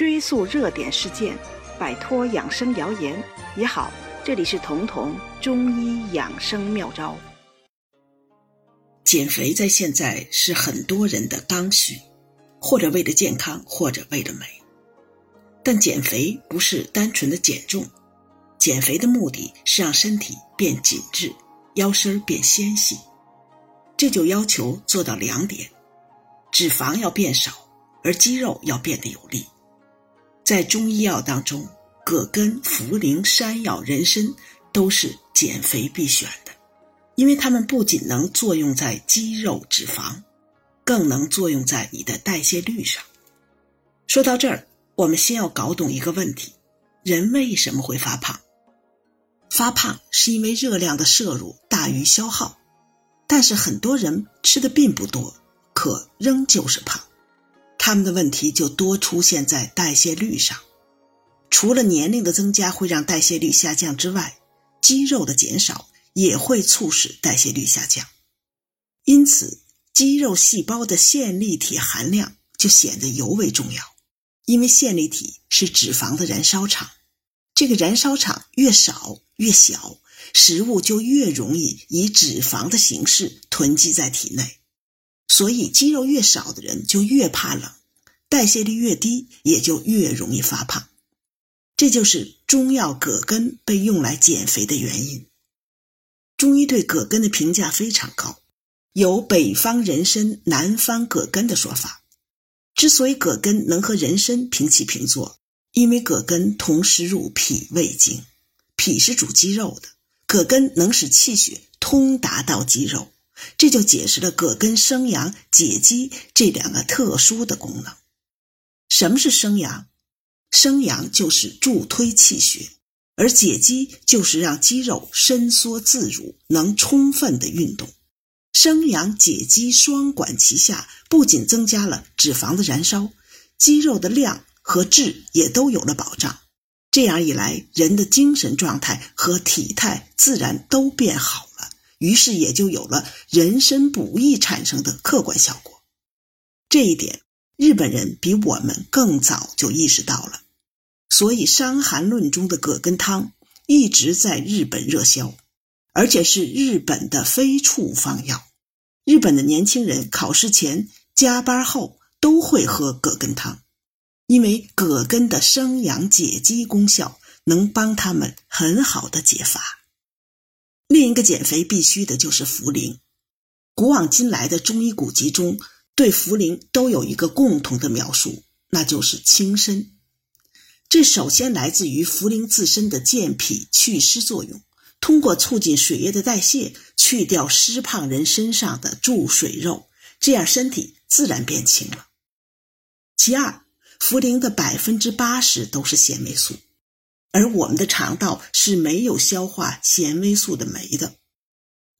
追溯热点事件，摆脱养生谣言也好。这里是彤彤中医养生妙招。减肥在现在是很多人的刚需，或者为了健康，或者为了美。但减肥不是单纯的减重，减肥的目的是让身体变紧致，腰身变纤细。这就要求做到两点：脂肪要变少，而肌肉要变得有力。在中医药当中，葛根、茯苓、山药、人参都是减肥必选的，因为它们不仅能作用在肌肉脂肪，更能作用在你的代谢率上。说到这儿，我们先要搞懂一个问题：人为什么会发胖？发胖是因为热量的摄入大于消耗，但是很多人吃的并不多，可仍旧是胖。他们的问题就多出现在代谢率上，除了年龄的增加会让代谢率下降之外，肌肉的减少也会促使代谢率下降。因此，肌肉细胞的线粒体含量就显得尤为重要，因为线粒体是脂肪的燃烧场，这个燃烧场越少越小，食物就越容易以脂肪的形式囤积在体内。所以，肌肉越少的人就越怕冷，代谢率越低，也就越容易发胖。这就是中药葛根被用来减肥的原因。中医对葛根的评价非常高，有“北方人参，南方葛根”的说法。之所以葛根能和人参平起平坐，因为葛根同时入脾胃经，脾是主肌肉的，葛根能使气血通达到肌肉。这就解释了葛根生阳解肌这两个特殊的功能。什么是生阳？生阳就是助推气血，而解肌就是让肌肉伸缩自如，能充分的运动。生阳解肌双管齐下，不仅增加了脂肪的燃烧，肌肉的量和质也都有了保障。这样一来，人的精神状态和体态自然都变好了。于是也就有了人参补益产生的客观效果。这一点，日本人比我们更早就意识到了，所以《伤寒论》中的葛根汤一直在日本热销，而且是日本的非处方药。日本的年轻人考试前、加班后都会喝葛根汤，因为葛根的生阳解肌功效能帮他们很好的解乏。另一个减肥必须的就是茯苓。古往今来的中医古籍中，对茯苓都有一个共同的描述，那就是轻身。这首先来自于茯苓自身的健脾祛湿作用，通过促进水液的代谢，去掉湿胖人身上的注水肉，这样身体自然变轻了。其二，茯苓的百分之八十都是纤维素。而我们的肠道是没有消化纤维素的酶的。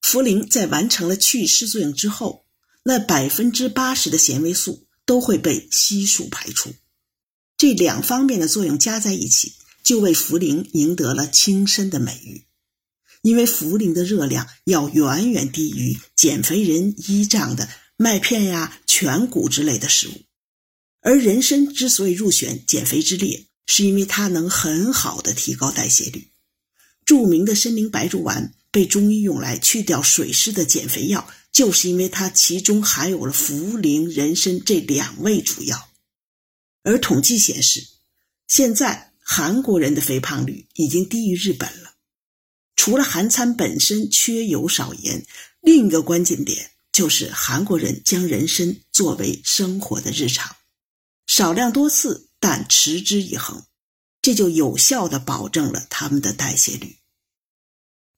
茯苓在完成了祛湿作用之后，那百分之八十的纤维素都会被悉数排出。这两方面的作用加在一起，就为茯苓赢得了轻身的美誉。因为茯苓的热量要远远低于减肥人依仗的麦片呀、全谷之类的食物，而人参之所以入选减肥之列。是因为它能很好的提高代谢率。著名的参苓白术丸被中医用来去掉水湿的减肥药，就是因为它其中含有了茯苓、人参这两味主药。而统计显示，现在韩国人的肥胖率已经低于日本了。除了韩餐本身缺油少盐，另一个关键点就是韩国人将人参作为生活的日常，少量多次。但持之以恒，这就有效的保证了他们的代谢率。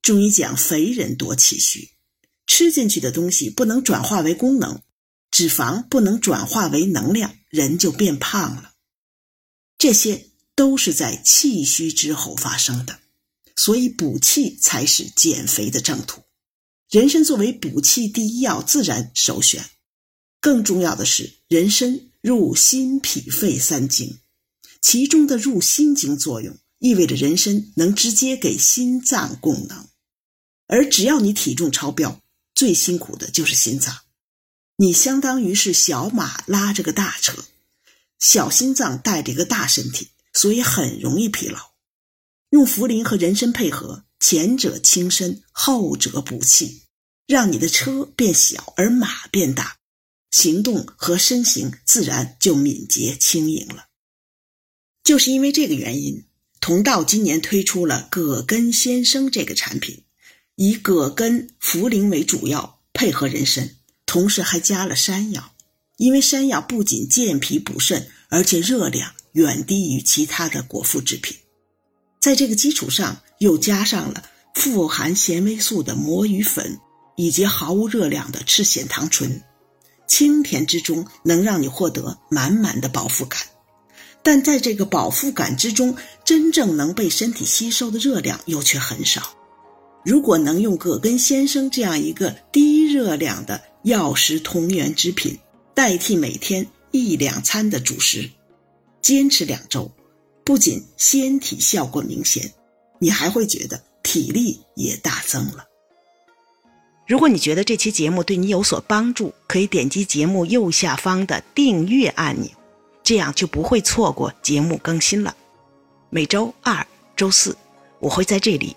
中医讲肥人多气虚，吃进去的东西不能转化为功能，脂肪不能转化为能量，人就变胖了。这些都是在气虚之后发生的，所以补气才是减肥的正途。人参作为补气第一药，自然首选。更重要的是，人参。入心、脾、肺三经，其中的入心经作用意味着人参能直接给心脏供能，而只要你体重超标，最辛苦的就是心脏，你相当于是小马拉着个大车，小心脏带着一个大身体，所以很容易疲劳。用茯苓和人参配合，前者轻身，后者补气，让你的车变小而马变大，行动和身形自然就敏捷轻盈了。就是因为这个原因，同道今年推出了葛根先生这个产品，以葛根、茯苓为主要，配合人参，同时还加了山药。因为山药不仅健脾补肾，而且热量远低于其他的果腹制品，在这个基础上又加上了富含纤维素的魔芋粉，以及毫无热量的赤藓糖醇，清甜之中能让你获得满满的饱腹感。但在这个饱腹感之中，真正能被身体吸收的热量又却很少。如果能用葛根先生这样一个低热量的药食同源之品，代替每天一两餐的主食，坚持两周，不仅纤体效果明显，你还会觉得体力也大增了。如果你觉得这期节目对你有所帮助，可以点击节目右下方的订阅按钮，这样就不会错过节目更新了。每周二、周四，我会在这里